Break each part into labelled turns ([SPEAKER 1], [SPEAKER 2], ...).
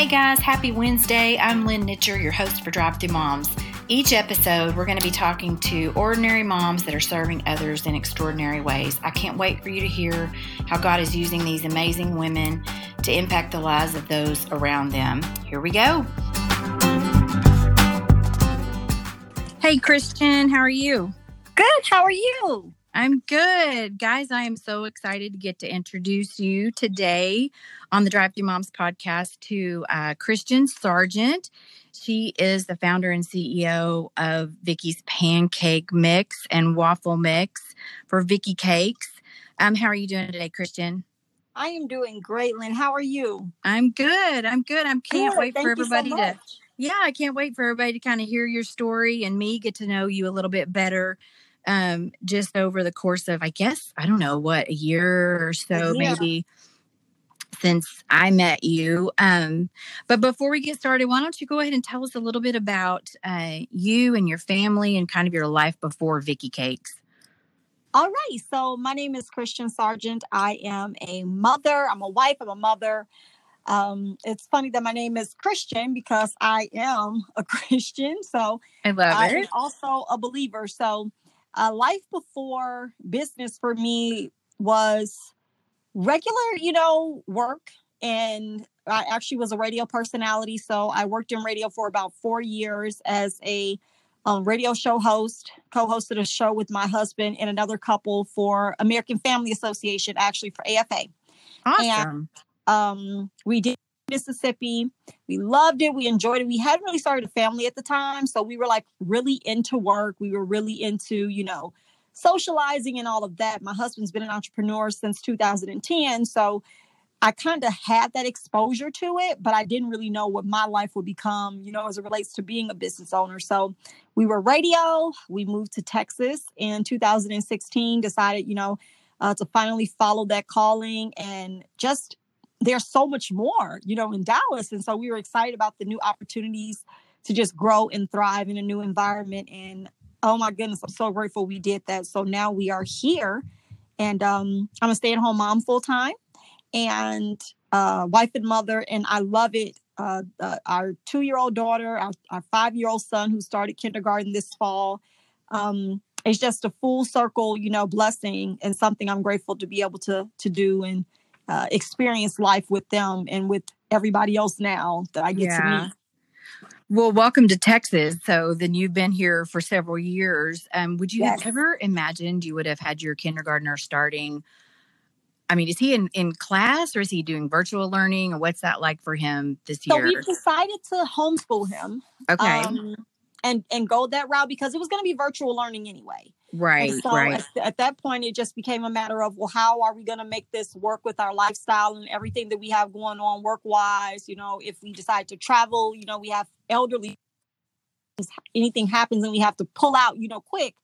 [SPEAKER 1] Hey guys, happy Wednesday. I'm Lynn Nitcher, your host for Drive Through Moms. Each episode, we're going to be talking to ordinary moms that are serving others in extraordinary ways. I can't wait for you to hear how God is using these amazing women to impact the lives of those around them. Here we go. Hey, Christian, how are you?
[SPEAKER 2] Good. How are you?
[SPEAKER 1] I'm good. Guys, I am so excited to get to introduce you today on the Drive Through Moms podcast to uh, Christian Sargent. She is the founder and CEO of Vicky's Pancake Mix and Waffle Mix for Vicky Cakes. Um, how are you doing today, Christian?
[SPEAKER 2] I am doing great, Lynn. How are you?
[SPEAKER 1] I'm good. I'm good. I can't
[SPEAKER 2] Good.
[SPEAKER 1] wait
[SPEAKER 2] Thank
[SPEAKER 1] for
[SPEAKER 2] you so
[SPEAKER 1] everybody to yeah, I can't wait for everybody to kind of hear your story and me get to know you a little bit better. Um, just over the course of, I guess, I don't know what, a year or so,
[SPEAKER 2] year.
[SPEAKER 1] maybe since I met you. Um, but before we get started, why don't you go ahead and tell us a little bit about uh, you and your family and kind of your life before Vicky Cakes?
[SPEAKER 2] All right. So, my name is Christian Sargent. I am a mother. I'm a wife. I'm a mother. Um, it's funny that my name is Christian because I am a Christian. So,
[SPEAKER 1] I love it.
[SPEAKER 2] also a believer. So, uh, life before business for me was regular, you know, work. And I actually was a radio personality. So I worked in radio for about four years as a um, radio show host, co hosted a show with my husband and another couple for American Family Association, actually for AFA.
[SPEAKER 1] Awesome.
[SPEAKER 2] Um, we did Mississippi. We loved it. We enjoyed it. We hadn't really started a family at the time. So we were like really into work. We were really into, you know, socializing and all of that. My husband's been an entrepreneur since 2010. So I kind of had that exposure to it, but I didn't really know what my life would become, you know, as it relates to being a business owner. So we were radio. We moved to Texas in 2016, decided, you know, uh, to finally follow that calling and just there's so much more, you know, in Dallas. And so we were excited about the new opportunities to just grow and thrive in a new environment. And oh my goodness, I'm so grateful we did that. So now we are here. And um, I'm a stay at home mom full time and uh, wife and mother. And I love it. Uh, uh, our two year old daughter, our, our five year old son who started kindergarten this fall. Um, it's just a full circle, you know, blessing and something I'm grateful to be able to to do and uh, experience life with them and with everybody else now that I get to meet.
[SPEAKER 1] Well, welcome to Texas. So then you've been here for several years. Um, would you
[SPEAKER 2] Yes.
[SPEAKER 1] have ever imagined you would have had your kindergartner starting? I mean, is he in, in class or is he doing virtual learning or what's that like for him this
[SPEAKER 2] So
[SPEAKER 1] year?
[SPEAKER 2] we decided to homeschool him
[SPEAKER 1] okay.
[SPEAKER 2] um, and and go that route because it was going to be virtual learning anyway.
[SPEAKER 1] Right.
[SPEAKER 2] and so
[SPEAKER 1] right.
[SPEAKER 2] at, at that point, it just became a matter of well, how are we going to make this work with our lifestyle and everything that we have going on work wise? You know, if we decide to travel, you know, we have elderly. Anything happens and we have to pull out, you know, quick.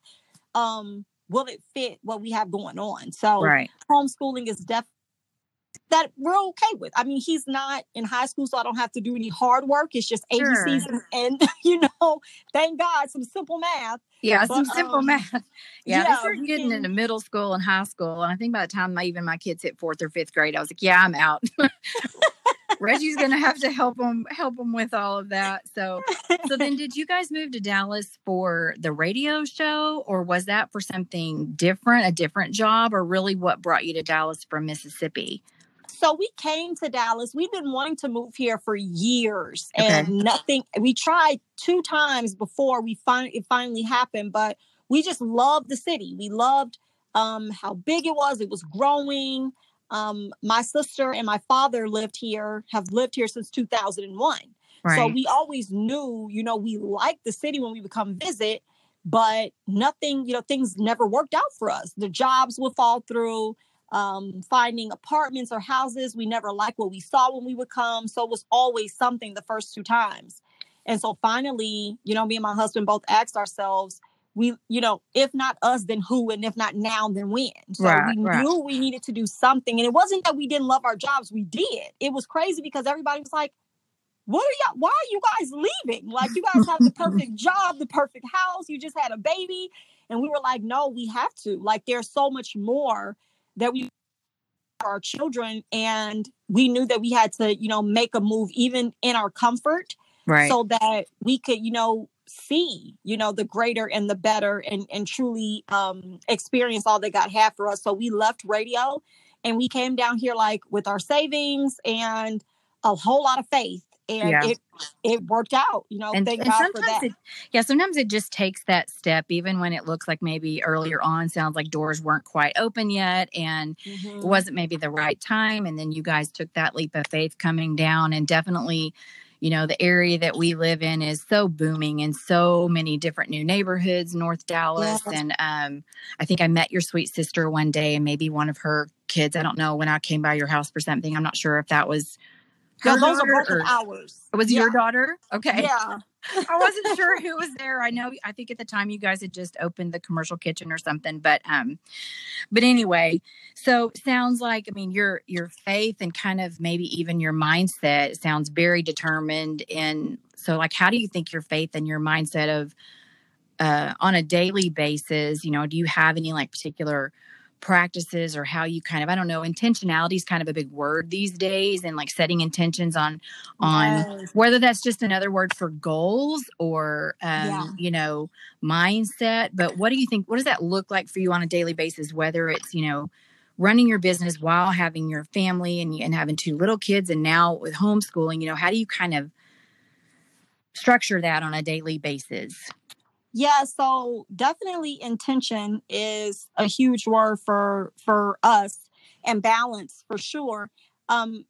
[SPEAKER 2] Um, will it fit what we have going on? So
[SPEAKER 1] Right.
[SPEAKER 2] homeschooling is definitely that we're okay with. I mean, he's not in high school, so I don't have to do any hard work. It's just
[SPEAKER 1] Sure.
[SPEAKER 2] ABCs and, and you know, thank God, some simple math.
[SPEAKER 1] Yeah.
[SPEAKER 2] But,
[SPEAKER 1] Some simple
[SPEAKER 2] um,
[SPEAKER 1] math. Yeah.
[SPEAKER 2] yeah,
[SPEAKER 1] they start
[SPEAKER 2] we
[SPEAKER 1] getting into middle school and high school. And I think by the time my, even my kids hit fourth or fifth grade, I was like, yeah, I'm out. Reggie's going to have to help them, help them with all of that. So, so then did you guys move to Dallas for the radio show or was that for something different, a different job or really what brought you to Dallas from Mississippi?
[SPEAKER 2] So we came to Dallas. We've been wanting to move here for years,
[SPEAKER 1] Okay.
[SPEAKER 2] and nothing. We tried two times before we fin- it finally happened, but we just loved the city. We loved um, how big it was. It was growing. Um, my sister and my father lived here, have lived here since 2001. So we always knew, you know, we liked the city when we would come visit, but nothing, you know, things never worked out for us. The jobs would fall through, um, finding apartments or houses. We never liked what we saw when we would come. So it was always something the first two times. And so finally, you know, me and my husband both asked ourselves, we, you know, if not us, then who? And if not now, then when? So
[SPEAKER 1] Right,
[SPEAKER 2] we
[SPEAKER 1] right.
[SPEAKER 2] knew we needed to do something. And it wasn't that we didn't love our jobs, we did. It was crazy because everybody was like, what are y'all why are you guys leaving like you guys have the perfect job the perfect house you just had a baby and we were like no we have to like there's so much more that we for our children and we knew that we had to you know make a move even in our comfort
[SPEAKER 1] right.
[SPEAKER 2] so that we could you know see you know the greater and the better and and truly um experience all that god had for us. So we left radio and we came down here like with our savings and a whole lot of faith and
[SPEAKER 1] Yeah.
[SPEAKER 2] it it worked out you know
[SPEAKER 1] and,
[SPEAKER 2] thank
[SPEAKER 1] and
[SPEAKER 2] god for
[SPEAKER 1] sometimes
[SPEAKER 2] that
[SPEAKER 1] it yeah sometimes it just takes that step even when it looks like maybe earlier on sounds like doors weren't quite open yet and
[SPEAKER 2] Mhm.
[SPEAKER 1] it wasn't maybe the right time and then you guys took that leap of faith coming down and definitely you know the area that we live in is so booming in so many different new neighborhoods north dallas
[SPEAKER 2] Yes.
[SPEAKER 1] and um i think i met your sweet sister one day and maybe one of her kids i don't know when i came by your house for something i'm not sure if that was her
[SPEAKER 2] those are both of
[SPEAKER 1] or-
[SPEAKER 2] ours
[SPEAKER 1] was
[SPEAKER 2] yeah.
[SPEAKER 1] your daughter okay
[SPEAKER 2] yeah
[SPEAKER 1] I wasn't sure who was there. I know I think at the time you guys had just opened the commercial kitchen or something, but um but anyway, so sounds like I mean your your faith and kind of maybe even your mindset sounds very determined in so like how do you think your faith and your mindset of uh on a daily basis, you know, do you have any like particular practices or how you kind of I don't know, intentionality is kind of a big word these days and like setting intentions on on
[SPEAKER 2] Yes.
[SPEAKER 1] whether that's just another word for goals or um,
[SPEAKER 2] Yeah.
[SPEAKER 1] you know mindset but what do you think what does that look like for you on a daily basis whether it's you know running your business while having your family and, and having two little kids and now with homeschooling you know how do you kind of structure that on a daily basis
[SPEAKER 2] Yeah, so definitely intention is a huge word for for us and balance for sure. Um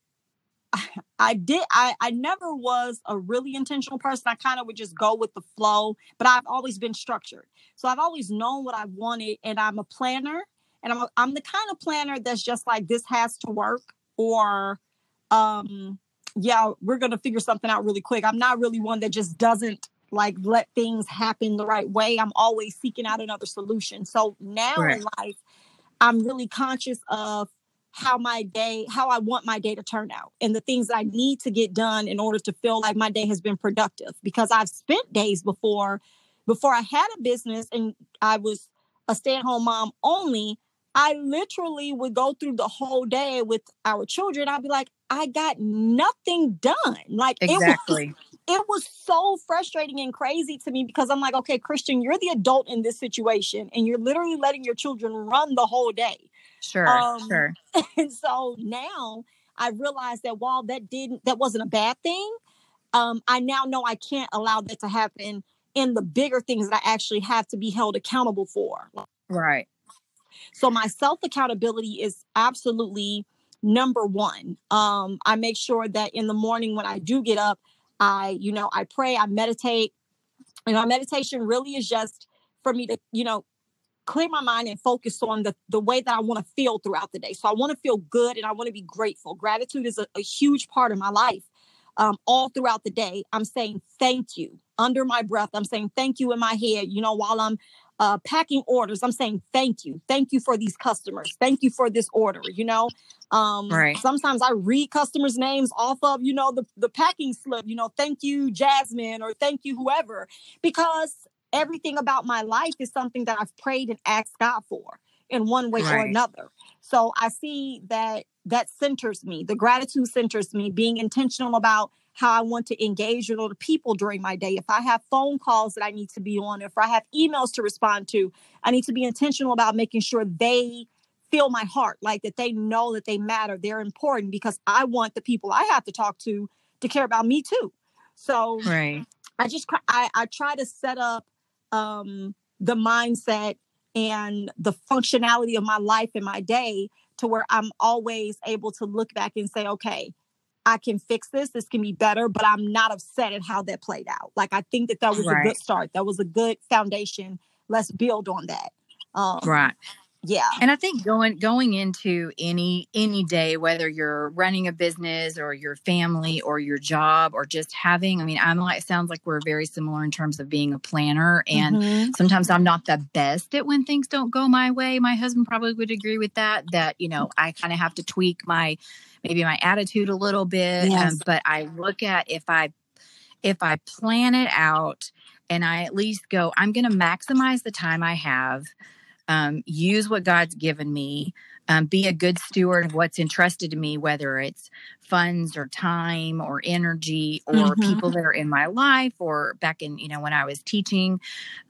[SPEAKER 2] I did I I never was a really intentional person. I kind of would just go with the flow, but I've always been structured. So I've always known what I wanted and I'm a planner and I'm a, I'm the kind of planner that's just like this has to work or um yeah, we're going to figure something out really quick. I'm not really one that just doesn't like let things happen the right way. I'm always seeking out another solution. So now
[SPEAKER 1] Right.
[SPEAKER 2] in life, I'm really conscious of how my day, how I want my day to turn out and the things that I need to get done in order to feel like my day has been productive. Because I've spent days before, before I had a business and I was a stay-at-home mom only. I literally would go through the whole day with our children. I'd be like, I got nothing done. Like it was
[SPEAKER 1] exactly
[SPEAKER 2] it was so frustrating and crazy to me because I'm like, okay, Christian, you're the adult in this situation and you're literally letting your children run the whole day.
[SPEAKER 1] sure
[SPEAKER 2] Um,
[SPEAKER 1] sure
[SPEAKER 2] And so now I realize that while that didn't that wasn't a bad thing, um, I now know I can't allow that to happen in the bigger things that I actually have to be held accountable for.
[SPEAKER 1] right
[SPEAKER 2] So my self accountability is absolutely number one. Um, I make sure that in the morning when I do get up, I, you know, I pray, I meditate. And my meditation really is just for me to, you know, clear my mind and focus on the, the way that I want to feel throughout the day. So I want to feel good and I want to be grateful. Gratitude is a, a huge part of my life. Um, all throughout the day, I'm saying thank you under my breath. I'm saying thank you in my head. You know, while I'm uh, packing orders, I'm saying thank you, thank you for these customers, thank you for this order. You know, um,
[SPEAKER 1] Right.
[SPEAKER 2] sometimes I read customers' names off of you know the the packing slip. You know, thank you Jasmine or thank you whoever, because everything about my life is something that I've prayed and asked God for in one way or another. So I see that that centers me. The gratitude centers me, being intentional about how I want to engage with other people during my day. If I have phone calls that I need to be on, if I have emails to respond to, I need to be intentional about making sure they feel my heart, like that they know that they matter, they're important because I want the people I have to talk to to care about me too. So
[SPEAKER 1] right
[SPEAKER 2] I just I, I try to set up um, the mindset and the functionality of my life and my day to where I'm always able to look back and say, okay, I can fix this. This can be better, but I'm not upset at how that played out. Like I think that that was a good start. That was a good foundation. Let's build on that. Um,
[SPEAKER 1] right
[SPEAKER 2] Yeah.
[SPEAKER 1] And I think going going into any any day, whether you're running a business or your family or your job or just having, I mean, I'm like it sounds like we're very similar in terms of being a planner. And
[SPEAKER 2] Mhm.
[SPEAKER 1] sometimes I'm not the best at when things don't go my way. My husband probably would agree with that. That you know, I kind of have to tweak my maybe my attitude a little bit.
[SPEAKER 2] Yes.
[SPEAKER 1] Um, but I look at if I if I plan it out and I at least go, I'm going to maximize the time I have um, use what God's given me. um, be a good steward of what's entrusted to me, whether it's funds or time or energy or mm-hmm. people that are in my life or back in, you know, when I was teaching,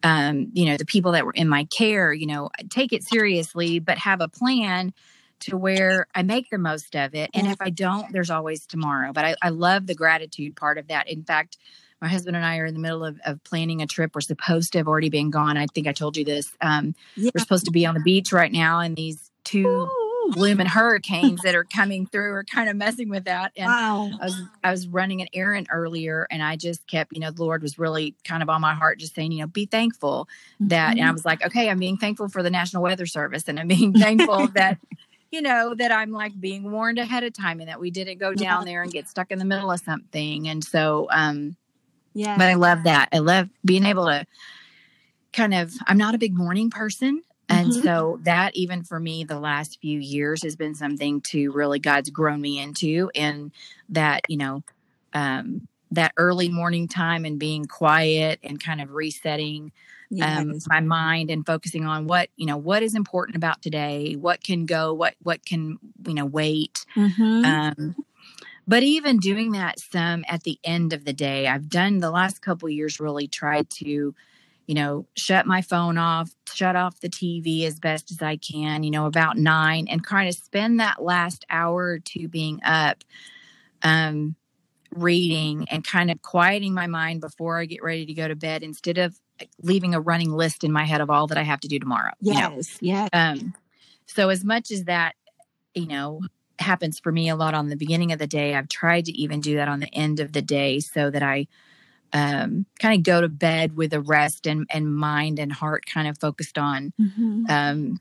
[SPEAKER 1] um, you know, the people that were in my care, you know, take it seriously, but have a plan to where I make the most of it. And if I don't, there's always tomorrow. But I, I love the gratitude part of that. In fact, my husband and I are in the middle of, of planning a trip. We're supposed to have already been gone. I think I told you this. Um, yeah. We're supposed to be on the beach right now, and these two Ooh. blooming hurricanes that are coming through are kind of messing with that. And wow. I was I was running an errand earlier, and I just kept, you know, the Lord was really kind of on my heart, just saying, you know, be thankful that. Mm-hmm. And I was like, okay, I'm being thankful for the National Weather Service, and I'm being thankful that you know, that I'm like being warned ahead of time and that we didn't go down there and get stuck in the middle of something. And so, um, yeah. But I love that. I love being able to kind of, I'm not a big morning person. And mm-hmm. so that even for me, the last few years has been something to really God's grown me into. And that, you know, um, that early morning time and being quiet and kind of resetting yes. um, my mind and focusing on what you know what is important about today what can go what what can you know wait mm-hmm. um, but even doing that some at the end of the day i've done the last couple years really tried to you know shut my phone off shut off the tv as best as i can you know about nine and kind of spend that last hour or two being up um reading and kind of quieting my mind before i get ready to go to bed instead of leaving a running list in my head of all that i have to do tomorrow
[SPEAKER 2] yes you know? yeah
[SPEAKER 1] um so as much as that you know happens for me a lot on the beginning of the day. I've tried to even do that on the end of the day so that I um, kind of go to bed with a rest and, and mind and heart kind of focused on, mm-hmm. um,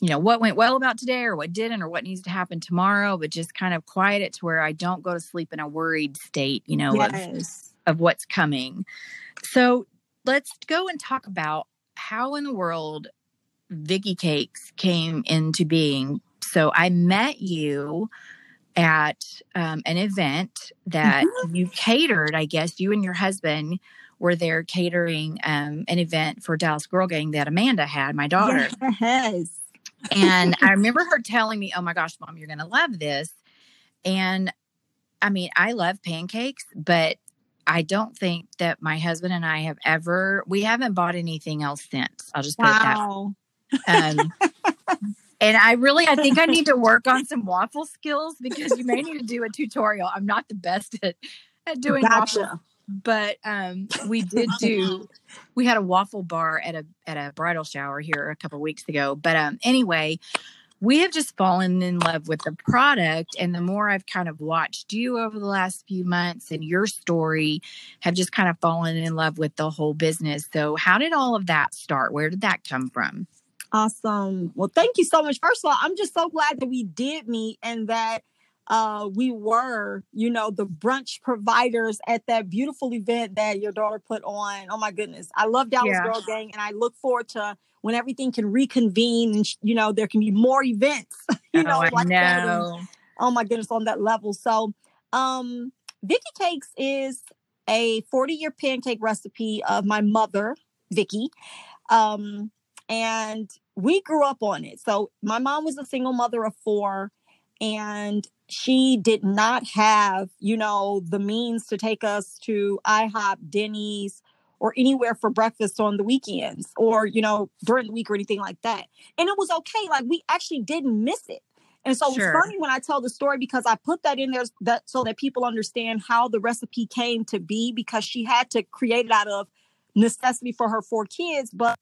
[SPEAKER 1] you know, what went well about today or what didn't or what needs to happen tomorrow, but just kind of quiet it to where I don't go to sleep in a worried state, you know, yes. of, of what's coming. So let's go and talk about how in the world Vicky Cakes came into being so I met you at um, an event that mm-hmm. you catered. I guess you and your husband were there catering um, an event for Dallas Girl Gang that Amanda had, my daughter. Yes. and I remember her telling me, "Oh my gosh, mom, you're going to love this." And I mean, I love pancakes, but I don't think that my husband and I have ever we haven't bought anything else since. I'll just put wow. it that. Um, And I really, I think I need to work on some waffle skills because you may need to do a tutorial. I'm not the best at, at doing gotcha. waffles, but um, we did do. We had a waffle bar at a at a bridal shower here a couple weeks ago. But um, anyway, we have just fallen in love with the product, and the more I've kind of watched you over the last few months and your story, have just kind of fallen in love with the whole business. So, how did all of that start? Where did that come from?
[SPEAKER 2] Awesome. Well, thank you so much. First of all, I'm just so glad that we did meet and that uh, we were, you know, the brunch providers at that beautiful event that your daughter put on. Oh my goodness. I love Dallas yeah. Girl Gang and I look forward to when everything can reconvene and, you know, there can be more events, you know,
[SPEAKER 1] oh, like that. And,
[SPEAKER 2] oh my goodness, on that level. So, um, Vicky Cakes is a 40 year pancake recipe of my mother, Vicky. Um, and we grew up on it. So my mom was a single mother of four, and she did not have, you know, the means to take us to IHOP, Denny's, or anywhere for breakfast on the weekends or, you know, during the week or anything like that. And it was okay. Like we actually didn't miss it. And so sure. it's funny when I tell the story because I put that in there that so that people understand how the recipe came to be because she had to create it out of necessity for her four kids, but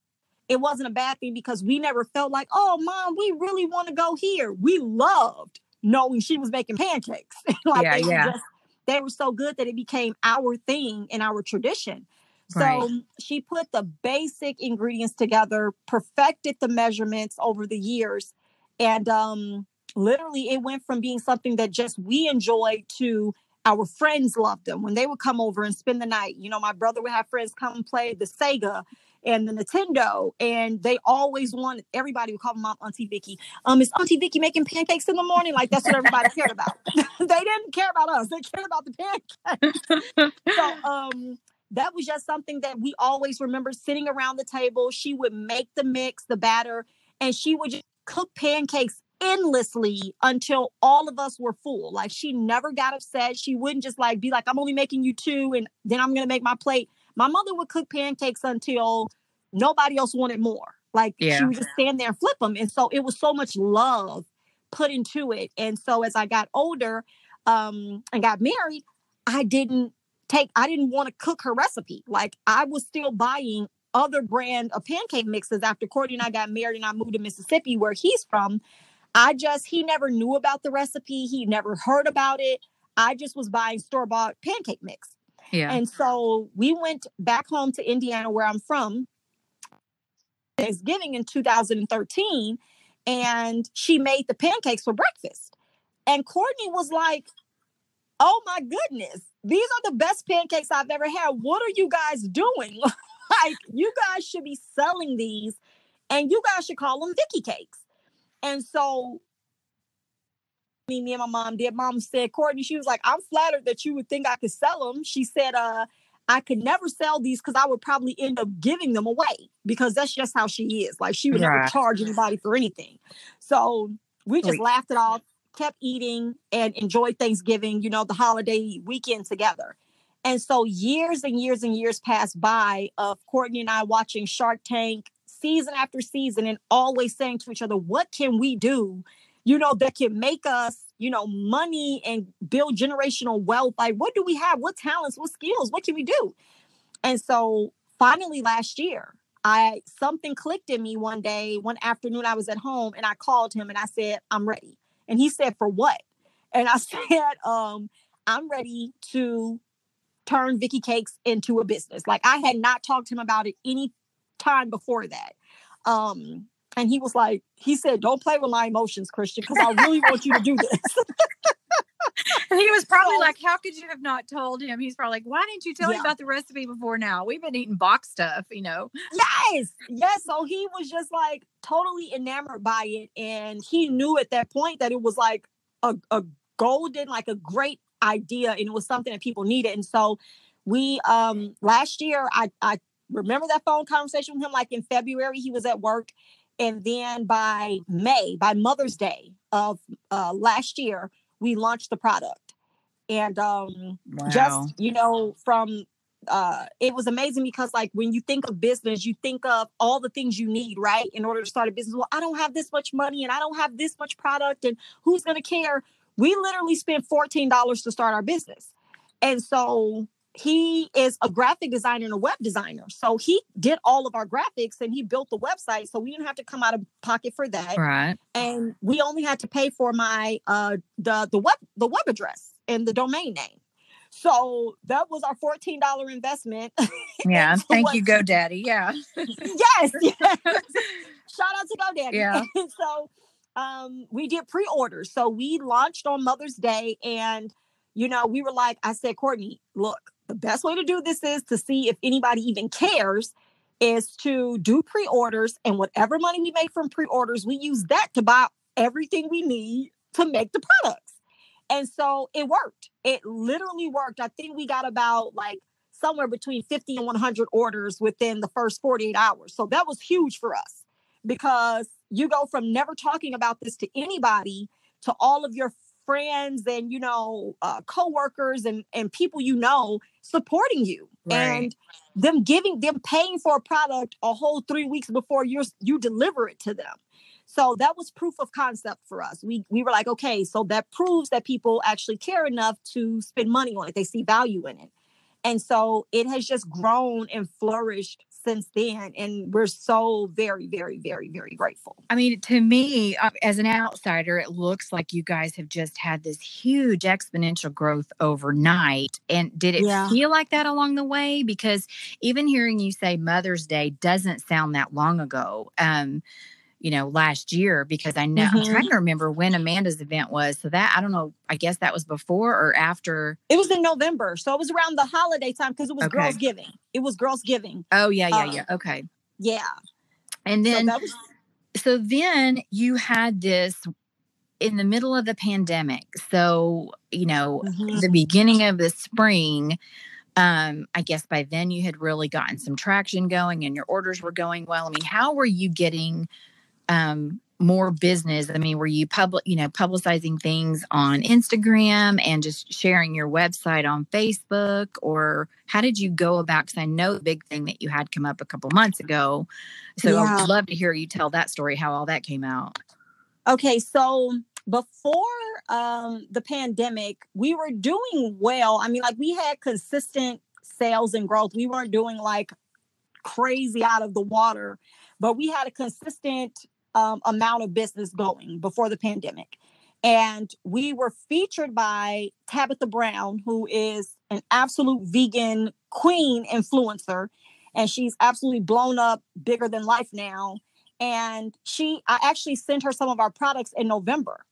[SPEAKER 2] it wasn't a bad thing because we never felt like, oh, mom, we really want to go here. We loved knowing she was making pancakes. like yeah, they yeah. Were just, they were so good that it became our thing and our tradition. Right. So she put the basic ingredients together, perfected the measurements over the years, and um, literally it went from being something that just we enjoyed to our friends loved them when they would come over and spend the night. You know, my brother would have friends come play the Sega and the Nintendo, and they always wanted everybody would call mom Auntie Vicky. Um, is Auntie Vicky making pancakes in the morning? Like that's what everybody cared about. they didn't care about us; they cared about the pancakes. so, um, that was just something that we always remember sitting around the table. She would make the mix, the batter, and she would just cook pancakes endlessly until all of us were full. Like she never got upset. She wouldn't just like be like, I'm only making you two and then I'm gonna make my plate. My mother would cook pancakes until nobody else wanted more. Like
[SPEAKER 1] Yeah.
[SPEAKER 2] she would just stand there and flip them. And so it was so much love put into it. And so as I got older um and got married, I didn't take I didn't want to cook her recipe. Like I was still buying other brand of pancake mixes after Courtney and I got married and I moved to Mississippi where he's from. I just he never knew about the recipe. He never heard about it. I just was buying store-bought pancake mix.
[SPEAKER 1] Yeah.
[SPEAKER 2] And so we went back home to Indiana, where I'm from, Thanksgiving in 2013, and she made the pancakes for breakfast. And Courtney was like, Oh my goodness, these are the best pancakes I've ever had. What are you guys doing? like, you guys should be selling these, and you guys should call them Vicky cakes. And so me, me and my mom did. Mom said, Courtney, she was like, I'm flattered that you would think I could sell them. She said, uh, I could never sell these because I would probably end up giving them away because that's just how she is. Like she would never charge anybody for anything. So we just laughed it off, kept eating and enjoyed Thanksgiving, you know, the holiday weekend together. And so years and years and years passed by of Courtney and I watching Shark Tank season after season and always saying to each other, what can we do, you know, that can make us, you know, money and build generational wealth? Like, what do we have? What talents? What skills? What can we do? And so finally last year, I something clicked in me one day, one afternoon I was at home and I called him and I said, I'm ready. And he said, For what? And I said, um, I'm ready to turn Vicky Cakes into a business. Like I had not talked to him about it any time before that. Um, and he was like, he said, Don't play with my emotions, Christian, because I really want you to do this.
[SPEAKER 1] And he was probably like, How could you have not told him? He's probably like, Why didn't you tell me about the recipe before now? We've been eating box stuff, you know.
[SPEAKER 2] yes, yes. So he was just like totally enamored by it. And he knew at that point that it was like a, a golden, like a great idea. And it was something that people needed. And so we um last year I I remember that phone conversation with him like in February, he was at work. And then by May, by Mother's Day of uh last year, we launched the product. And um
[SPEAKER 1] Wow.
[SPEAKER 2] just you know from uh it was amazing because like when you think of business you think of all the things you need right in order to start a business well i don't have this much money and i don't have this much product and who's going to care we literally spent $14 to start our business and so he is a graphic designer and a web designer so he did all of our graphics and he built the website so we didn't have to come out of pocket for that
[SPEAKER 1] right.
[SPEAKER 2] and we only had to pay for my uh the the web the web address and the domain name so that was our $14 investment
[SPEAKER 1] Yeah. Thank
[SPEAKER 2] what-
[SPEAKER 1] you, GoDaddy. Yeah.
[SPEAKER 2] yes, yes. shout out to GoDaddy.
[SPEAKER 1] Yeah.
[SPEAKER 2] And so um we did pre-orders so we launched on mother's day and you know we were like i said courtney look the best way to do this is to see if anybody even cares is to do pre-orders and whatever money we make from pre-orders we use that to buy everything we need to make the products. And so it worked. It literally worked. I think we got about like somewhere between 50 and 100 orders within the first 48 hours. So that was huge for us because you go from never talking about this to anybody to all of your friends and you know uh, co-workers and and people you know supporting you
[SPEAKER 1] Right.
[SPEAKER 2] and them giving them paying for a product a whole three weeks before you you deliver it to them. So that was proof of concept for us. We we were like okay so that proves that people actually care enough to spend money on it. They see value in it. And so it has just grown and flourished since then and we're so very very very very grateful
[SPEAKER 1] I mean, to me, uh, as an outsider, it looks like you guys have just had this huge exponential growth overnight. And did it
[SPEAKER 2] Yeah.
[SPEAKER 1] feel like that along the way? Because even hearing you say Mother's Day doesn't sound that long ago. Um, you know, last year because I know I'm
[SPEAKER 2] Mhm.
[SPEAKER 1] trying to remember when Amanda's event was. So that I don't know. I guess that was before or after.
[SPEAKER 2] it was in november so it was around the holiday time because it was
[SPEAKER 1] Okay.
[SPEAKER 2] girls giving it was girls giving
[SPEAKER 1] Oh yeah, yeah,
[SPEAKER 2] Uh,
[SPEAKER 1] yeah. Okay.
[SPEAKER 2] yeah
[SPEAKER 1] And
[SPEAKER 2] so
[SPEAKER 1] then
[SPEAKER 2] that was
[SPEAKER 1] so then you had this in the middle of the pandemic. So, you know,
[SPEAKER 2] Mhm.
[SPEAKER 1] the beginning of the spring, um, I guess by then you had really gotten some traction going and your orders were going well. I mean, how were you getting um more business? I mean, were you public, you know, publicizing things on Instagram and just sharing your website on Facebook, or how did you go about? Because I know the big thing that you had come up a couple months ago, so yeah. I'd love to hear you tell that story, how all that came out.
[SPEAKER 2] Okay, so before um, the pandemic, we were doing well. I mean, like we had consistent sales and growth. We weren't doing like crazy out of the water, but we had a consistent um, amount of business going before the pandemic. And we were featured by Tabitha Brown, who is an absolute vegan queen influencer. And she's absolutely blown up bigger than life now. And she, I actually sent her some of our products in November.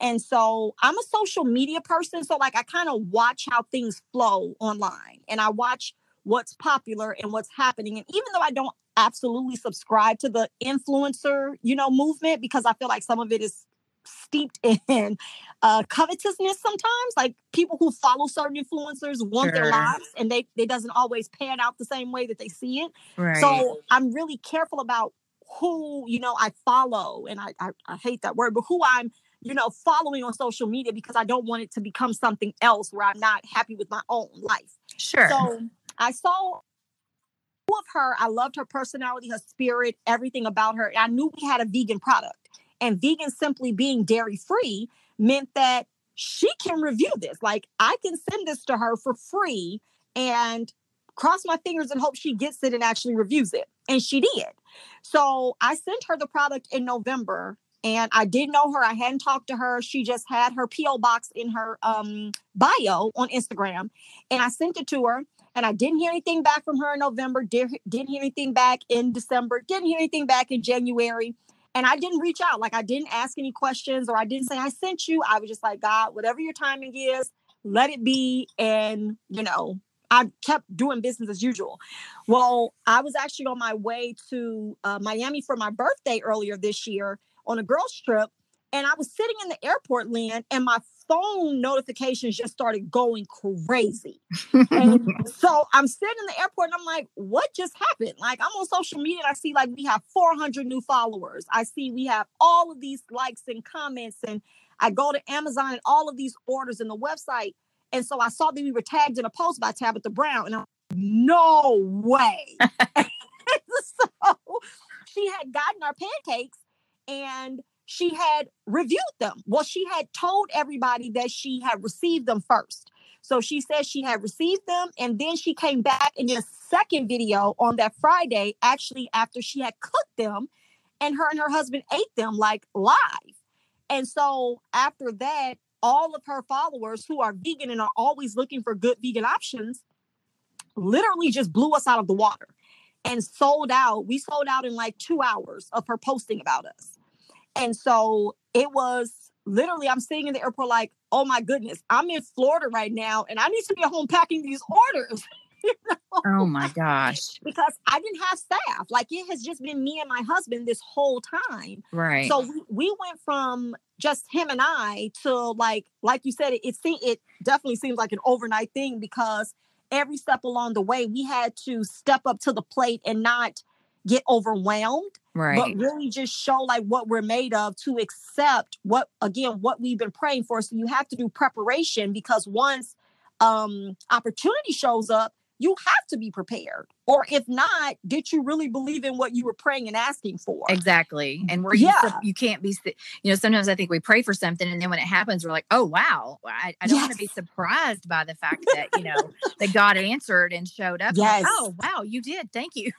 [SPEAKER 2] And so I'm a social media person. So, like, I kind of watch how things flow online and I watch what's popular and what's happening. And even though I don't absolutely subscribe to the influencer, you know, movement because I feel like some of it is steeped in uh covetousness sometimes like people who follow certain influencers want sure. their lives and they they doesn't always pan out the same way that they see it right. so i'm really careful about who you know i follow and I, I i hate that word but who i'm you know following on social media because i don't want it to become something else where i'm not happy with my own life
[SPEAKER 1] sure
[SPEAKER 2] so i saw of her. I loved her personality, her spirit, everything about her. I knew we had a vegan product. And vegan simply being dairy free meant that she can review this. Like I can send this to her for free and cross my fingers and hope she gets it and actually reviews it. And she did. So I sent her the product in November and I didn't know her. I hadn't talked to her. She just had her PO box in her um, bio on Instagram, and I sent it to her. And I didn't hear anything back from her in November, did, didn't hear anything back in December, didn't hear anything back in January. And I didn't reach out. Like I didn't ask any questions or I didn't say, I sent you. I was just like, God, whatever your timing is, let it be. And, you know, I kept doing business as usual. Well, I was actually on my way to uh, Miami for my birthday earlier this year on a girls' trip. And I was sitting in the airport, Lynn, and my phone notifications just started going crazy. and so I'm sitting in the airport and I'm like, what just happened? Like, I'm on social media and I see like we have 400 new followers. I see we have all of these likes and comments. And I go to Amazon and all of these orders in the website. And so I saw that we were tagged in a post by Tabitha Brown. And I'm no way. so she had gotten our pancakes and she had reviewed them. Well, she had told everybody that she had received them first. So she said she had received them, and then she came back and did a second video on that Friday, actually after she had cooked them, and her and her husband ate them like live. And so after that, all of her followers who are vegan and are always looking for good vegan options literally just blew us out of the water and sold out. We sold out in like two hours of her posting about us. And so it was literally, I'm sitting in the airport like, oh my goodness, I'm in Florida right now and I need to be at home packing these orders.
[SPEAKER 1] you oh know? Oh my gosh.
[SPEAKER 2] Because I didn't have staff. Like it has just been me and my husband this whole time.
[SPEAKER 1] Right.
[SPEAKER 2] So we, we went from just him and I to like, like you said, it, it, it definitely seems like an overnight thing because every step along the way, we had to step up to the plate and not get overwhelmed
[SPEAKER 1] right.
[SPEAKER 2] but really just show like what we're made of to accept what again what we've been praying for. So you have to do preparation because once um opportunity shows up you have to be prepared. Or if not, did you really believe in what you were praying and asking for?
[SPEAKER 1] Exactly. And where yeah. you, you can't be, you know, sometimes I think we pray for something and then when it happens, we're like, oh, wow, I, I don't yes. want to be surprised by the fact that, you know, that God answered and showed up.
[SPEAKER 2] Yes.
[SPEAKER 1] Like, oh, wow, you did. Thank you.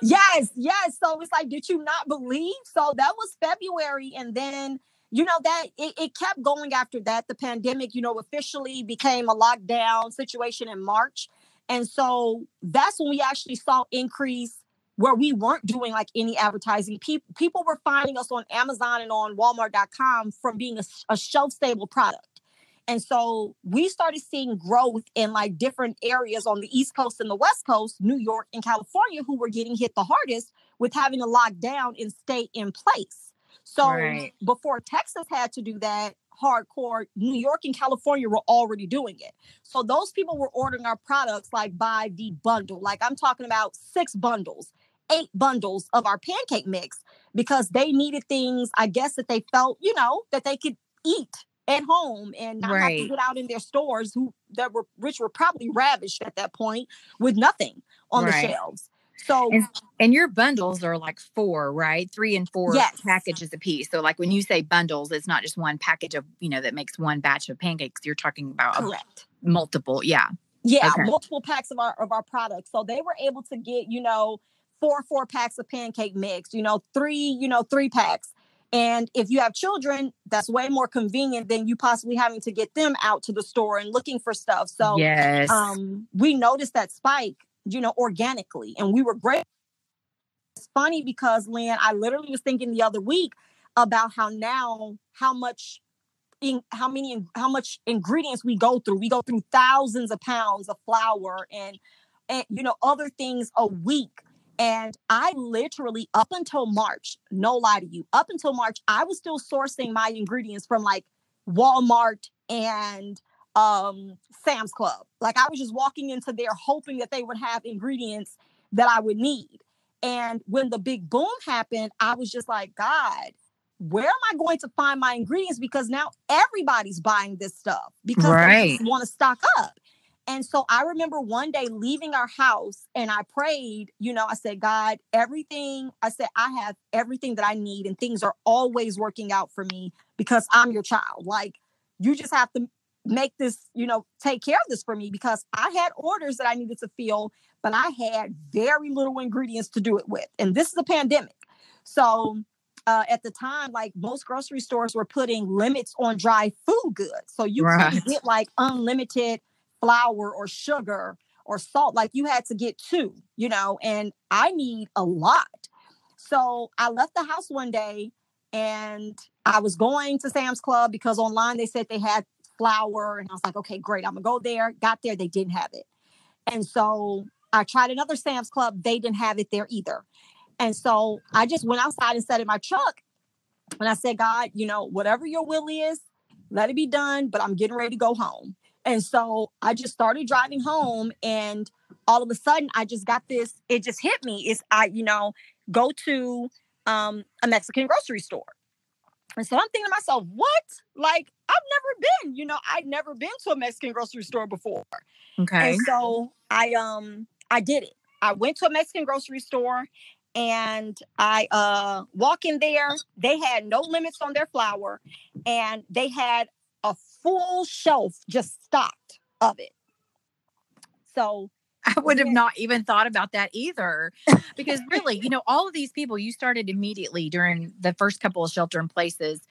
[SPEAKER 2] yes. Yes. So it's like, did you not believe? So that was February. And then, you know that it, it, kept going after that the pandemic you know officially became a lockdown situation in march and so that's when we actually saw increase where we weren't doing like any advertising. People people were finding us on Amazon and on Walmart.com from being a, a shelf stable product. And so we started seeing growth in like different areas on the East Coast and the West Coast, New York and California, who were getting hit the hardest with having to lock down and stay in place. So right. before Texas had to do that, hardcore. New York and California were already doing it. So those people were ordering our products like by the bundle. Like I'm talking about six bundles, eight bundles of our pancake mix because they needed things, I guess, that they felt, you know, that they could eat at home and not right. have to get out in their stores who that were rich were probably ravished at that point with nothing on right. the shelves. So
[SPEAKER 1] and, and, your bundles are like four, right? Three and four yes. packages a piece. So like when you say bundles, it's not just one package of, you know, that makes one batch of pancakes. You're talking about
[SPEAKER 2] Correct.
[SPEAKER 1] multiple. Yeah.
[SPEAKER 2] Yeah, okay. multiple packs of our of our products. So they were able to get, you know, four four packs of pancake mix, you know, three, you know, three packs. And if you have children, that's way more convenient than you possibly having to get them out to the store and looking for stuff. So
[SPEAKER 1] yes.
[SPEAKER 2] um, we noticed that spike, you know, organically, and we were great. It's funny because Lynn, I literally was thinking the other week about how now how much in how many how much ingredients we go through. We go through thousands of pounds of flour and and you know other things a week. And I literally up until March, no lie to you, up until March, I was still sourcing my ingredients from like Walmart and um Sam's Club. Like I was just walking into there hoping that they would have ingredients that I would need. And when the big boom happened, I was just like, God, where am I going to find my ingredients? Because now everybody's buying this stuff because right. they want to stock up. And so I remember one day leaving our house and I prayed, you know, I said, God, everything, I said, I have everything that I need and things are always working out for me because I'm your child. Like, you just have to make this, you know, take care of this for me because I had orders that I needed to fill, but I had very little ingredients to do it with. And this is a pandemic. So uh, at the time, like most grocery stores were putting limits on dry food goods. So you right. couldn't get like unlimited flour or sugar or salt. Like you had to get two, you know, and I need a lot. So I left the house one day and I was going to Sam's Club because online they said they had flour. And I was like, okay, great. I'm gonna go there. Got there, they didn't have it. And so I tried another Sam's Club. They didn't have it there either. And so I just went outside and sat in my truck and I said, God, you know, whatever your will is, let it be done, but I'm getting ready to go home. And so I just started driving home and all of a sudden I just got this, it just hit me. Is I, you know, go to um, a Mexican grocery store. And so I'm thinking to myself, what? Like, I've never been, you know, I'd never been to a Mexican grocery store before.
[SPEAKER 1] Okay.
[SPEAKER 2] And so I um I did it. I went to a Mexican grocery store and I uh walk in there. They had no limits on their flour, and they had a full shelf just stocked of it. So
[SPEAKER 1] I would have not even thought about that either. Because really, you know, all of these people you started immediately during the first couple of shelter in places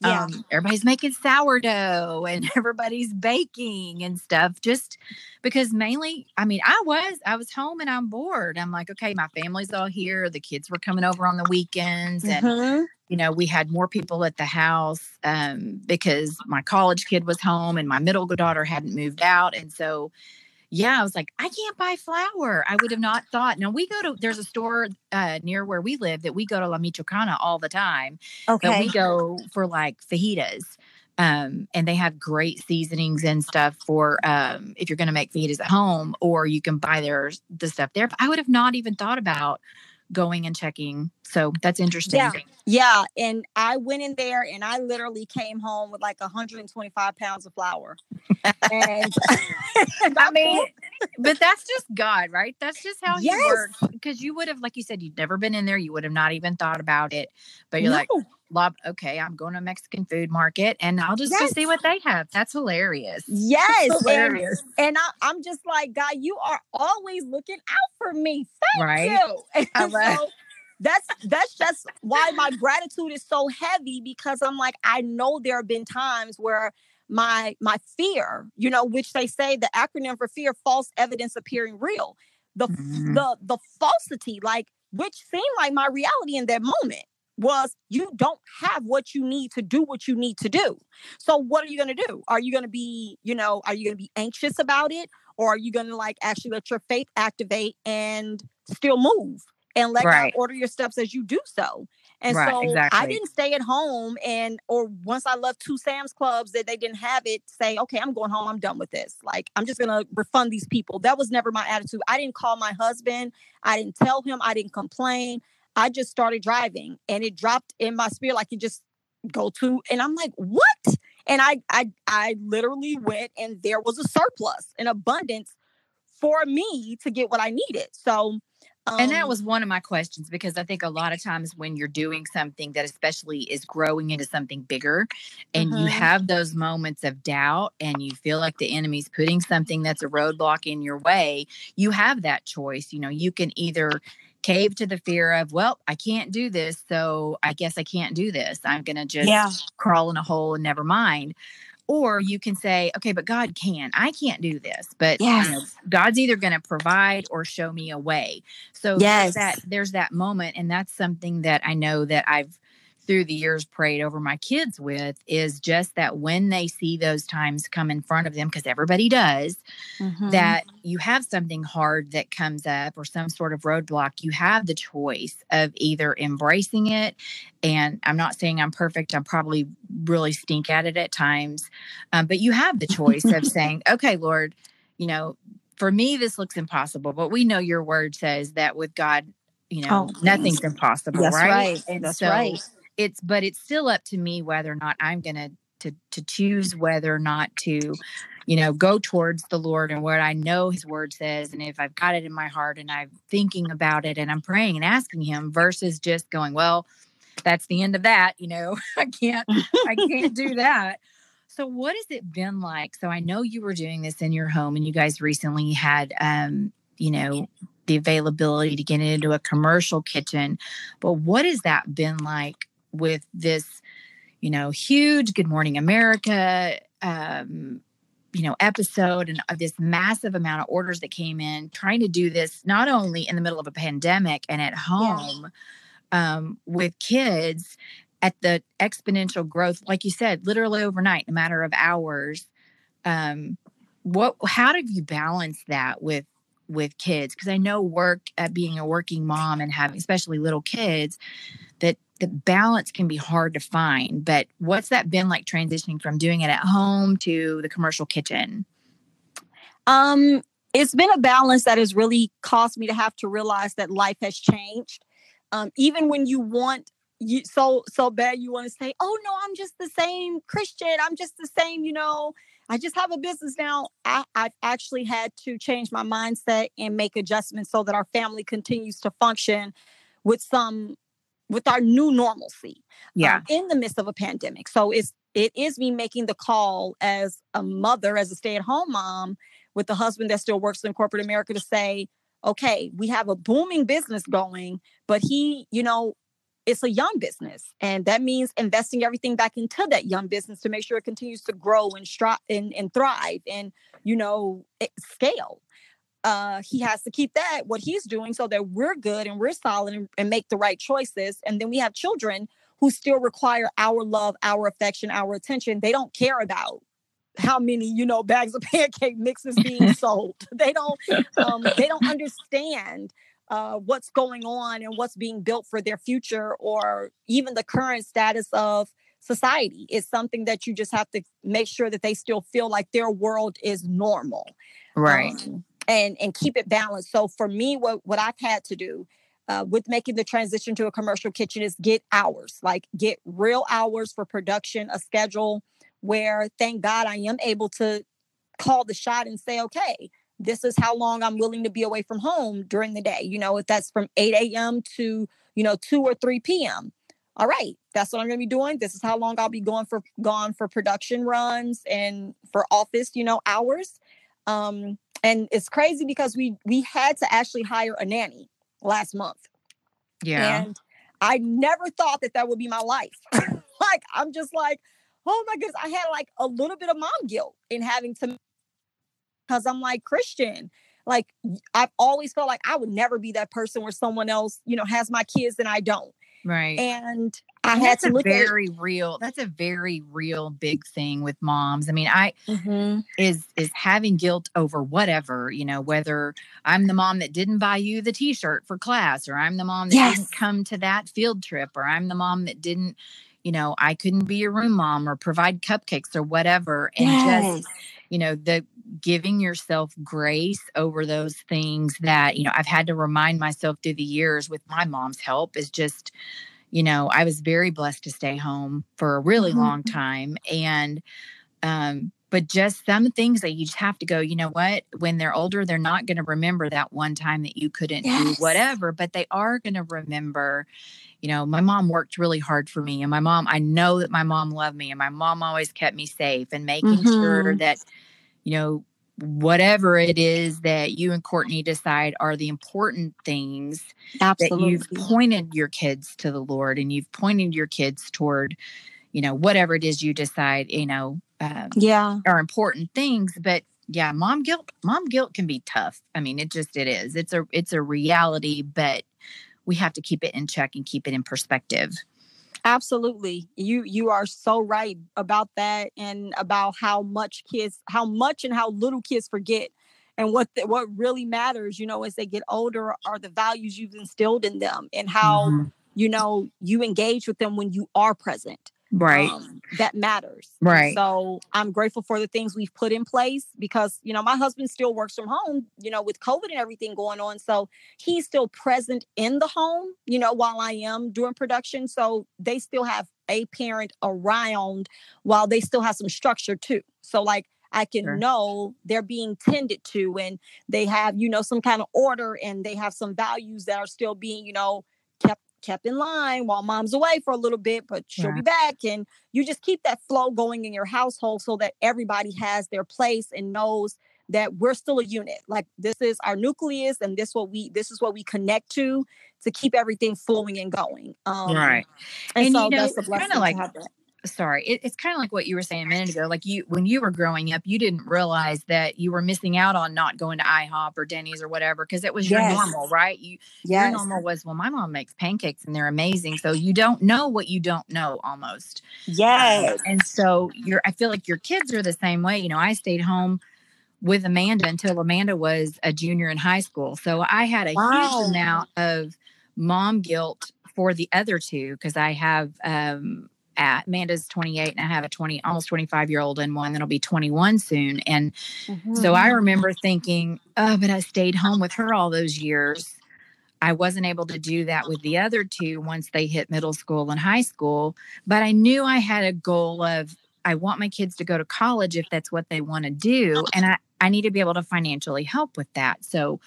[SPEAKER 1] yeah. Um, everybody's making sourdough and everybody's baking and stuff just because mainly, I mean, I was, I was home and I'm bored. I'm like, okay, my family's all here. The kids were coming over on the weekends and, mm-hmm. you know, we had more people at the house um, because my college kid was home and my middle daughter hadn't moved out. And so, yeah, I was like, I can't buy flour. I would have not thought. Now we go to there's a store uh, near where we live that we go to La Michoacana all the time.
[SPEAKER 2] Okay,
[SPEAKER 1] we go for like fajitas, um, and they have great seasonings and stuff for um, if you're going to make fajitas at home, or you can buy their the stuff there. But I would have not even thought about going and checking. So that's interesting.
[SPEAKER 2] Yeah. Yeah. And I went in there and I literally came home with like 125 pounds of flour. and
[SPEAKER 1] I mean, but that's just God, right? That's just how yes. he works. Because you would have, like you said, you'd never been in there. You would have not even thought about it. But you're no. like, Lob, okay, I'm going to a Mexican food market and I'll just yes. see what they have. That's hilarious.
[SPEAKER 2] Yes. That's hilarious. And, and I, am just like, God, you are always looking out for me. Thank right? you. And so that's that's just why my gratitude is so heavy because I'm like, I know there have been times where my my fear, you know, which they say the acronym for fear, false evidence appearing real. The mm-hmm. the the falsity, like which seemed like my reality in that moment was you don't have what you need to do what you need to do. So what are you going to do? Are you going to be, you know, are you going to be anxious about it or are you going to like actually let your faith activate and still move and let right. God order your steps as you do so? And right, so exactly. I didn't stay at home and or once I left two Sam's clubs that they didn't have it say, "Okay, I'm going home. I'm done with this. Like I'm just going to refund these people." That was never my attitude. I didn't call my husband. I didn't tell him. I didn't complain. I just started driving and it dropped in my spirit like you just go to and I'm like, "What?" And I I I literally went and there was a surplus, an abundance for me to get what I needed. So
[SPEAKER 1] um, and that was one of my questions because I think a lot of times when you're doing something that especially is growing into something bigger and mm-hmm. you have those moments of doubt and you feel like the enemy's putting something that's a roadblock in your way, you have that choice. You know, you can either cave to the fear of, well, I can't do this, so I guess I can't do this. I'm going to just yeah. crawl in a hole and never mind or you can say okay but god can i can't do this but yes. you know, god's either going to provide or show me a way so yes. there's that there's that moment and that's something that i know that i've through the years prayed over my kids with is just that when they see those times come in front of them, because everybody does, mm-hmm. that you have something hard that comes up or some sort of roadblock, you have the choice of either embracing it. And I'm not saying I'm perfect, I'm probably really stink at it at times, um, but you have the choice of saying, okay, Lord, you know, for me, this looks impossible, but we know your word says that with God, you know, oh, nothing's impossible,
[SPEAKER 2] That's
[SPEAKER 1] right?
[SPEAKER 2] right. And That's so right
[SPEAKER 1] it's but it's still up to me whether or not i'm going to to to choose whether or not to you know go towards the lord and what i know his word says and if i've got it in my heart and i'm thinking about it and i'm praying and asking him versus just going well that's the end of that you know? I can't i can't do that. So what has it been like? So i know you were doing this in your home and you guys recently had um you know the availability to get into a commercial kitchen but what has that been like with this, you know, huge Good Morning America, um, you know, episode and of this massive amount of orders that came in, trying to do this not only in the middle of a pandemic and at home yeah. um, with kids at the exponential growth, like you said, literally overnight, in a matter of hours. Um, what? How did you balance that with with kids? Because I know work at being a working mom and having, especially little kids, that the balance can be hard to find. But what's that been like transitioning from doing it at home to the commercial kitchen?
[SPEAKER 2] Um, it's been a balance that has really caused me to have to realize that life has changed. Um, even when you want you so so bad you want to say, oh no, I'm just the same Kristen. I'm just the same, you know. I just have a business now. I, I've actually had to change my mindset and make adjustments so that our family continues to function with some with our new normalcy
[SPEAKER 1] um, yeah. um,
[SPEAKER 2] in the midst of a pandemic. So it's it is me making the call as a mother as a stay-at-home mom with a husband that still works in corporate america to say okay we have a booming business going but he you know it's a young business. And that means investing everything back into that young business to make sure it continues to grow and, stri- and, and thrive and you know scale uh, he has to keep that what he's doing so that we're good and we're solid and, and make the right choices. And then we have children who still require our love, our affection, our attention. They don't care about how many you know bags of pancake mixes being sold. they don't um, they don't understand uh, what's going on and what's being built for their future or even the current status of society is something that you just have to make sure that they still feel like their world is normal
[SPEAKER 1] right
[SPEAKER 2] um, and and keep it balanced. So for me, what what I've had to do uh, with making the transition to a commercial kitchen is get hours, like get real hours for production, a schedule where thank God I am able to call the shot and say, okay, this is how long I'm willing to be away from home during the day. You know, if that's from 8 a.m. to, you know, 2 or 3 p.m. All right, that's what I'm gonna be doing. This is how long I'll be going for gone for production runs and for office, you know, hours. Um, and it's crazy because we we had to actually hire a nanny last month.
[SPEAKER 1] Yeah.
[SPEAKER 2] And i never thought that that would be my life. Like i'm just like oh my goodness i had like a little bit of mom guilt in having to because i'm like kristen. Like i've always felt like i would never be that person where someone else you know has my kids and i don't
[SPEAKER 1] right
[SPEAKER 2] and I had
[SPEAKER 1] to look very at real. That's a very real big thing with moms. I mean, I mm-hmm. is is having guilt over whatever, you know, whether I'm the mom that didn't buy you the t-shirt for class or I'm the mom that yes. didn't come to that field trip or I'm the mom that didn't, you know, I couldn't be a room mom or provide cupcakes or whatever and yes. just you know, the giving yourself grace over those things that, you know, I've had to remind myself through the years with my mom's help is just, you know, I was very blessed to stay home for a really mm-hmm. long time. And, um, but just some things that you just have to go, you know what? When they're older, they're not going to remember that one time that you couldn't yes. do whatever, but they are going to remember, you know, my mom worked really hard for me. And my mom, I know that my mom loved me and my mom always kept me safe and making mm-hmm. sure that, you know, whatever it is that you and Courtney decide are the important things Absolutely. that you've pointed your kids to the Lord and you've pointed your kids toward, you know, whatever it is you decide, you know, um,
[SPEAKER 2] yeah,
[SPEAKER 1] are important things. But yeah, mom guilt, mom guilt can be tough. I mean, it just it is. It's a it's a reality, but we have to keep it in check and keep it in perspective.
[SPEAKER 2] Absolutely. You you are so right about that and about how much kids how much and how little kids forget and what the, what really matters, you know, as they get older are the values you've instilled in them and how mm-hmm. you know you engage with them when you are present
[SPEAKER 1] right. um,
[SPEAKER 2] that matters.
[SPEAKER 1] Right.
[SPEAKER 2] so i'm grateful for the things we've put in place because you know my husband still works from home you know with covid and everything going on so he's still present in the home you know while i am doing production so they still have a parent around while they still have some structure too. So like I can sure. know they're being tended to and they have, you know, some kind of order and they have some values that are still being, you know, kept kept in line while mom's away for a little bit, but she'll yeah. be back. And you just keep that flow going in your household so that everybody has their place and knows that we're still a unit. Like this is our nucleus and this what we this is what we connect to to keep everything flowing and going.
[SPEAKER 1] Um, right.
[SPEAKER 2] And, and so you know, that's a blessing kind of like,
[SPEAKER 1] sorry it, it's kind of like what you were saying a minute ago like you when you were growing up you didn't realize that you were missing out on not going to ihop or denny's or whatever because it was yes. your normal right you yes. your normal was well my mom makes pancakes and they're amazing so you don't know what you don't know almost
[SPEAKER 2] yes
[SPEAKER 1] um, and so you're i feel like your kids are the same way you know i stayed home with amanda until amanda was a junior in high school so i had a wow. huge amount of mom guilt for the other two because i have um at Amanda's 28 and I have a 20 almost 25 year old and one that'll be 21 soon and mm-hmm. so I mm-hmm. remember thinking oh but I stayed home with her all those years I wasn't able to do that with the other two once they hit middle school and high school but I knew I had a goal of I want my kids to go to college if that's what they want to do and I I need to be able to financially help with that so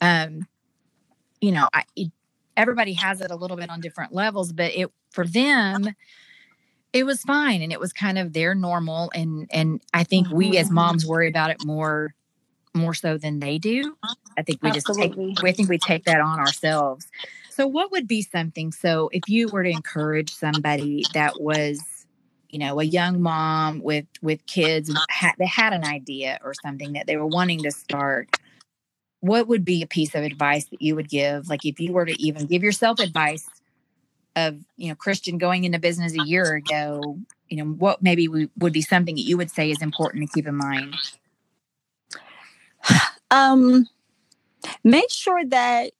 [SPEAKER 1] um you know I it, everybody has it a little bit on different levels but it for them it was fine and it was kind of their normal and and i think we as mm-hmm. moms worry about it more more so than they do i think we Absolutely. just take i think we take that on ourselves so what would be something so if you were to encourage somebody that was you know a young mom with with kids had, they had an idea or something that they were wanting to start what would be a piece of advice that you would give like if you were to even give yourself advice of you know Kristen going into business a year ago, you know, what maybe would be something that you would say is important to keep in mind?
[SPEAKER 2] Um, make sure that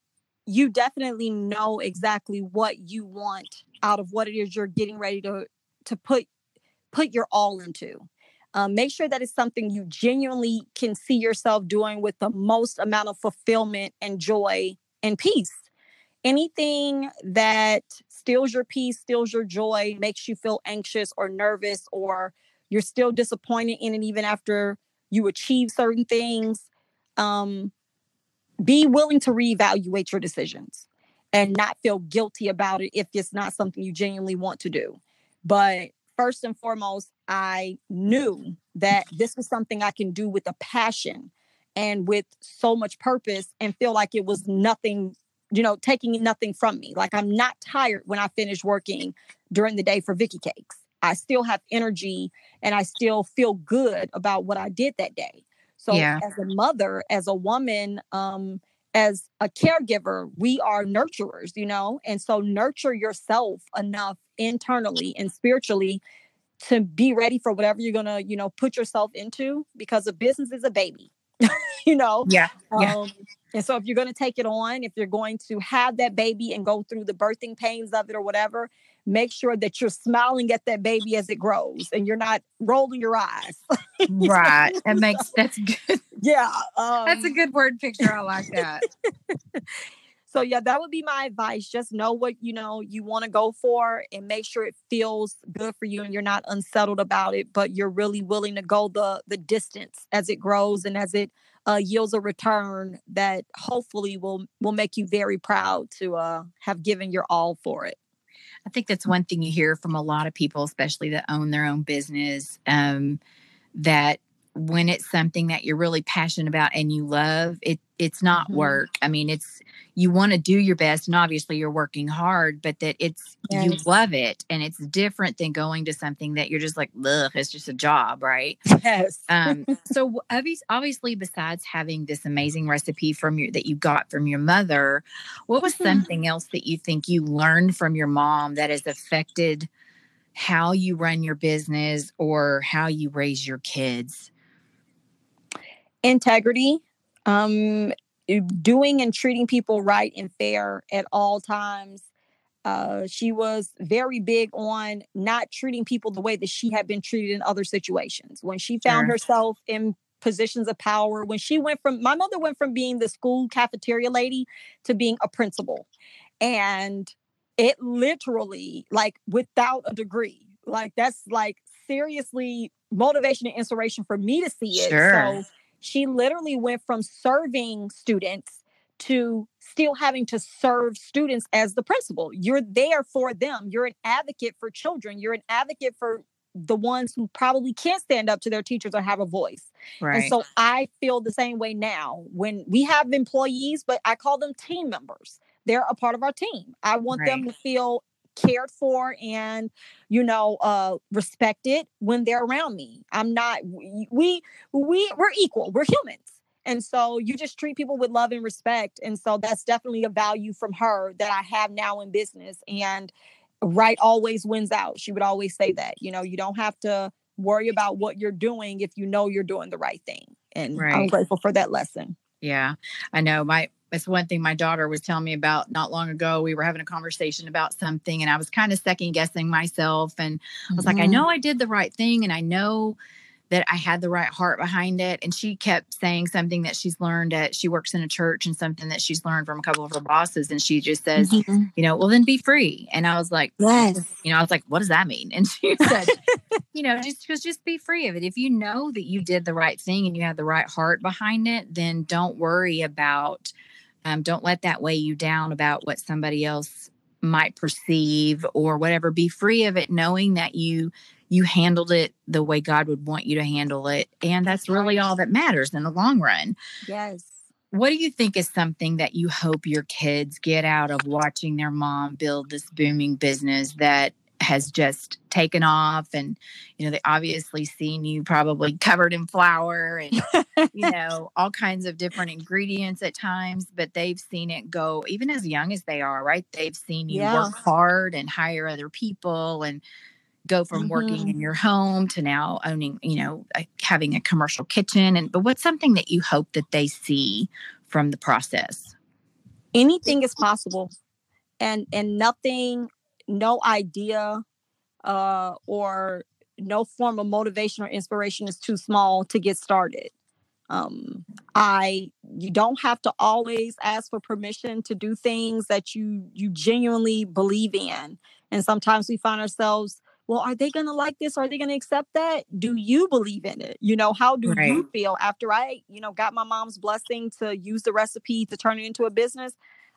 [SPEAKER 2] you definitely know exactly what you want out of what it is you're getting ready to to put put your all into. Um, make sure that it's something you genuinely can see yourself doing with the most amount of fulfillment and joy and peace. Anything that steals your peace, steals your joy, makes you feel anxious or nervous, or you're still disappointed in it even after you achieve certain things, um, be willing to reevaluate your decisions and not feel guilty about it if it's not something you genuinely want to do. But first and foremost, I knew that this was something I can do with a passion and with so much purpose and feel like it was nothing you know, taking nothing from me. Like I'm not tired when I finish working during the day for Vicky Cakes. I still have energy and I still feel good about what I did that day. So yeah. as a mother, as a woman, um, as a caregiver, we are nurturers, you know, and so nurture yourself enough internally and spiritually to be ready for whatever you're gonna, you know, put yourself into because a business is a baby. you know?
[SPEAKER 1] Yeah. yeah. Um,
[SPEAKER 2] and so if you're going to take it on, if you're going to have that baby and go through the birthing pains of it or whatever, make sure that you're smiling at that baby as it grows and you're not rolling your eyes.
[SPEAKER 1] right. That makes that's good.
[SPEAKER 2] Yeah.
[SPEAKER 1] Um, that's a um good word picture. I like that.
[SPEAKER 2] So yeah, that would be my advice. Just know what you know you want to go for and make sure it feels good for you and you're not unsettled about it, but you're really willing to go the the distance as it grows and as it uh, yields a return that hopefully will will make you very proud to uh, have given your all for it.
[SPEAKER 1] I think that's one thing you hear from a lot of people, especially that own their own business, um, that when it's something that you're really passionate about and you love, it it's not mm-hmm. work. I mean, it's you want to do your best and obviously you're working hard, but that it's yes. you love it and it's different than going to something that you're just like, ugh, it's just a job, right?
[SPEAKER 2] Yes.
[SPEAKER 1] um, so obviously, besides having this amazing recipe from your that you got from your mother, what was mm-hmm. something else that you think you learned from your mom that has affected how you run your business or how you raise your kids?
[SPEAKER 2] Integrity um, doing and treating people right and fair at all times. Uh, she was very big on not treating people the way that she had been treated in other situations. When she found sure. herself in positions of power, when she went from my mother went from being the school cafeteria lady to being a principal. And it literally, like without a degree, like that's like seriously motivation and inspiration for me to see it. Sure. So she literally went from serving students to still having to serve students as the principal. You're there for them. You're an advocate for children. You're an advocate for the ones who probably can't stand up to their teachers or have a voice. Right. And so I feel the same way now when we have employees, but I call them team members. They're a part of our team. I want right. them to feel cared for and you know uh respected when they're around me. I'm not we we we're equal we're humans. And so you just treat people with love and respect and so that's definitely a value from her that i have now in business and right always wins out. She would always say that you know you don't have to worry about what you're doing if you know you're doing the right thing and right. i'm grateful for that lesson
[SPEAKER 1] yeah i know my it's one thing my daughter was telling me about not long ago. We were having a conversation about something, and I was kind of second guessing myself. And I was mm-hmm. like, I know I did the right thing, and I know that I had the right heart behind it. And she kept saying something that she's learned at, she works in a church and something that she's learned from a couple of her bosses. And she just says, mm-hmm. you know, well, then be free. And I was like, yes. You know, I was like, what does that mean? And she said, you know, just, just, just be free of it. If you know that you did the right thing and you have the right heart behind it, then don't worry about, um, don't let that weigh you down about what somebody else might perceive or whatever. Be free of it, knowing that you you handled it the way God would want you to handle it, and that's really all that matters in the long run.
[SPEAKER 2] Yes.
[SPEAKER 1] What do you think is something that you hope your kids get out of watching their mom build this booming business that has just taken off and you know they obviously seen you probably covered in flour and you know all kinds of different ingredients at times but they've seen it go even as young as they are right they've seen you yeah. work hard and hire other people and go from mm-hmm. working in your home to now owning you know having a commercial kitchen and but what's something that you hope that they see from the process
[SPEAKER 2] anything is possible and and nothing no idea uh, or no form of motivation or inspiration is too small to get started. Um, I you don't have to always ask for permission to do things that you you genuinely believe in. And sometimes we find ourselves, well, are they going to like this? Are they going to accept that? Do you believe in it? You know, how do right. you feel after I, you know, got my mom's blessing to use the recipe to turn it into a business?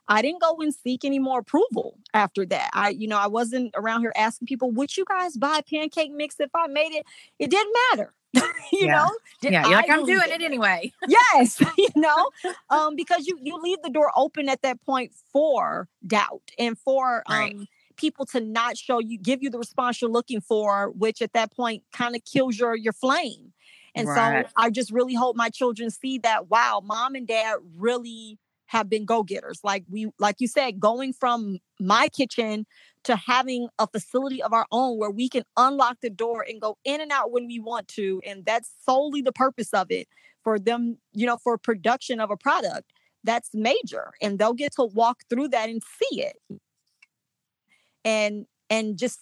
[SPEAKER 2] I didn't go and seek any more approval after that. I, you know, I wasn't around here asking people, would you guys buy pancake mix if I made it? It didn't matter. you
[SPEAKER 1] yeah.
[SPEAKER 2] know?
[SPEAKER 1] Did yeah, you're like, I'm doing it, it anyway.
[SPEAKER 2] yes, you know, um, because you you leave the door open at that point for doubt and for right. People to not show you, give you the response you're looking for, which at that point kind of kills your your flame. And right. so I just really hope my children see that wow, mom and dad really have been go-getters like we like you said going from my kitchen to having a facility of our own where we can unlock the door and go in and out when we want to and that's solely the purpose of it for them you know for production of a product that's major and they'll get to walk through that and see it and and just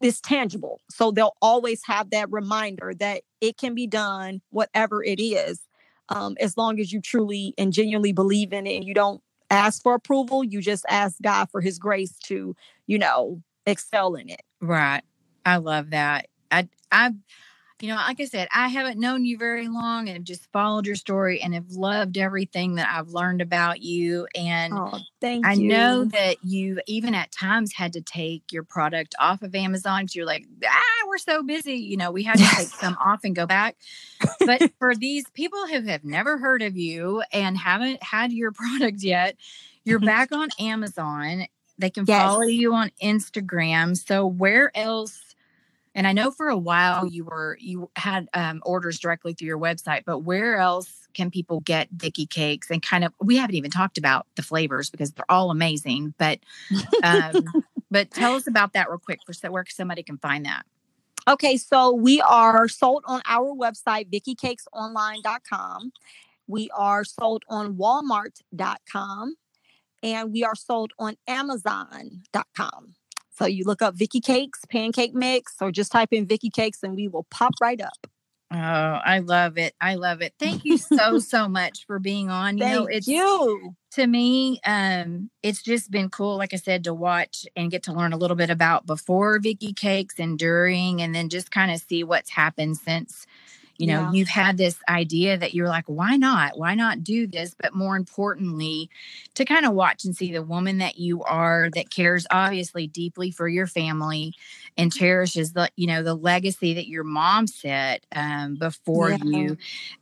[SPEAKER 2] it's tangible. So they'll always have that reminder that it can be done, whatever it is, um, as long as you truly and genuinely believe in it and you don't ask for approval. You just ask God for his grace to, you know, excel in it.
[SPEAKER 1] Right. I love that. I I you know, like I said, I haven't known you very long and have just followed your story and have loved everything that I've learned about you. And
[SPEAKER 2] oh, thank
[SPEAKER 1] I
[SPEAKER 2] you.
[SPEAKER 1] know that you even at times had to take your product off of Amazon because you're like, ah, we're so busy. You know, we had to take some off and go back. But for these people who have never heard of you and haven't had your product yet, you're back on Amazon. They can yes. follow you on Instagram. So where else and I know for a while you were you had um, orders directly through your website, but where else can people get Vicky cakes? And kind of we haven't even talked about the flavors because they're all amazing. But um, but tell us about that real quick for so where somebody can find that.
[SPEAKER 2] Okay, so we are sold on our website, VickyCakesOnline.com. We are sold on Walmart.com, and we are sold on Amazon.com. So you look up Vicky Cakes, pancake mix, or just type in Vicky Cakes and we will pop right up.
[SPEAKER 1] Oh, I love it. I love it. Thank you so, so much for being on.
[SPEAKER 2] You Thank know, it's you.
[SPEAKER 1] to me, um, it's just been cool, like I said, to watch and get to learn a little bit about before Vicky Cakes and during, and then just kind of see what's happened since you know yeah. you've had this idea that you're like why not why not do this but more importantly to kind of watch and see the woman that you are that cares obviously deeply for your family and cherishes the you know the legacy that your mom set um, before yeah. you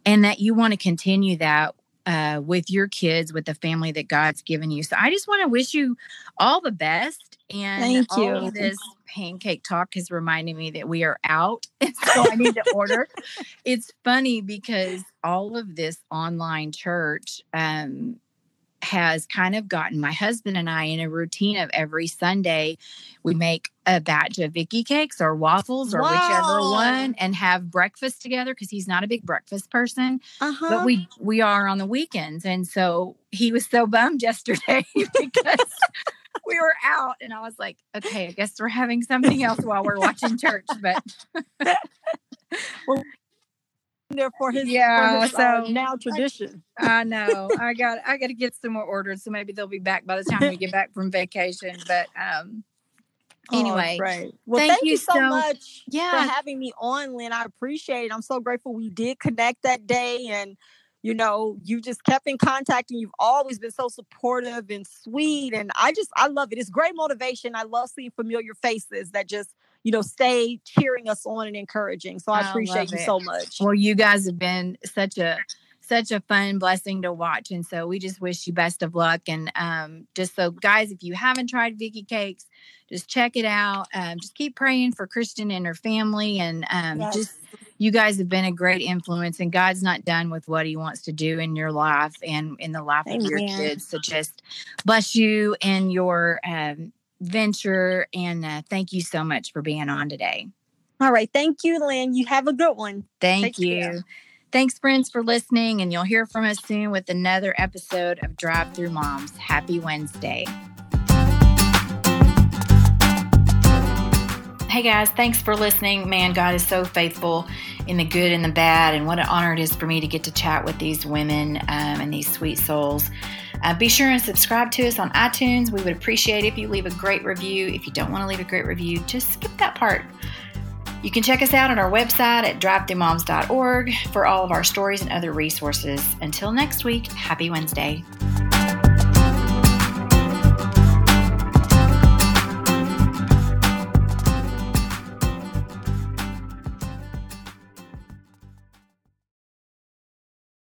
[SPEAKER 1] and that you want to continue that uh, with your kids with the family that god's given you so i just want to wish you all the best and
[SPEAKER 2] Thank
[SPEAKER 1] all
[SPEAKER 2] you.
[SPEAKER 1] of this pancake talk has reminded me that we are out. so I need to order. it's funny because all of this online church um, has kind of gotten my husband and I in a routine of every Sunday we make a batch of Vicky cakes or waffles or wow. whichever one and have breakfast together because he's not a big breakfast person. Uh-huh. But we we are on the weekends. And so he was so bummed yesterday because we were out and I was like, okay, I guess we're having something else while we're watching church. But
[SPEAKER 2] well, there for his
[SPEAKER 1] yeah
[SPEAKER 2] for his,
[SPEAKER 1] so
[SPEAKER 2] uh, now tradition
[SPEAKER 1] I, I, know i got i got to get some more orders so maybe they'll be back by the time we get back from vacation but um anyway
[SPEAKER 2] oh, right well thank, thank you so, so, much yeah. for having me on lynn i appreciate it i'm so grateful we did connect that day and you know, you just kept in contact and you've always been so supportive and sweet. And I just, I love it. It's great motivation. I love seeing familiar faces that just, you know, stay cheering us on and encouraging. So I, I appreciate you so much.
[SPEAKER 1] Well, you guys have been such a, such a fun blessing to watch. And so we just wish you best of luck. And um, just so, guys, if you haven't tried Vicky Cakes, just check it out. Um, just keep praying for Kristen and her family. And um, yes. just you guys have been a great influence and God's not done with what he wants to do in your life and in the life Amen. of your kids. So just bless you and your um, venture. And uh, thank you so much for being on today.
[SPEAKER 2] All right. Thank you, Lynn. You have a good one.
[SPEAKER 1] Thank Take you. Care. Thanks, friends, for listening. And you'll hear from us soon with another episode of Drive Through Moms. Happy Wednesday. Hey guys, thanks for listening. Man, God is so faithful in the good and the bad, and what an honor it is for me to get to chat with these women um, and these sweet souls. Uh, be sure and subscribe to us on iTunes. We would appreciate if you leave a great review. If you don't want to leave a great review, just skip that part. You can check us out on our website at drivethroughmoms.org for all of our stories and other resources. Until next week, happy Wednesday.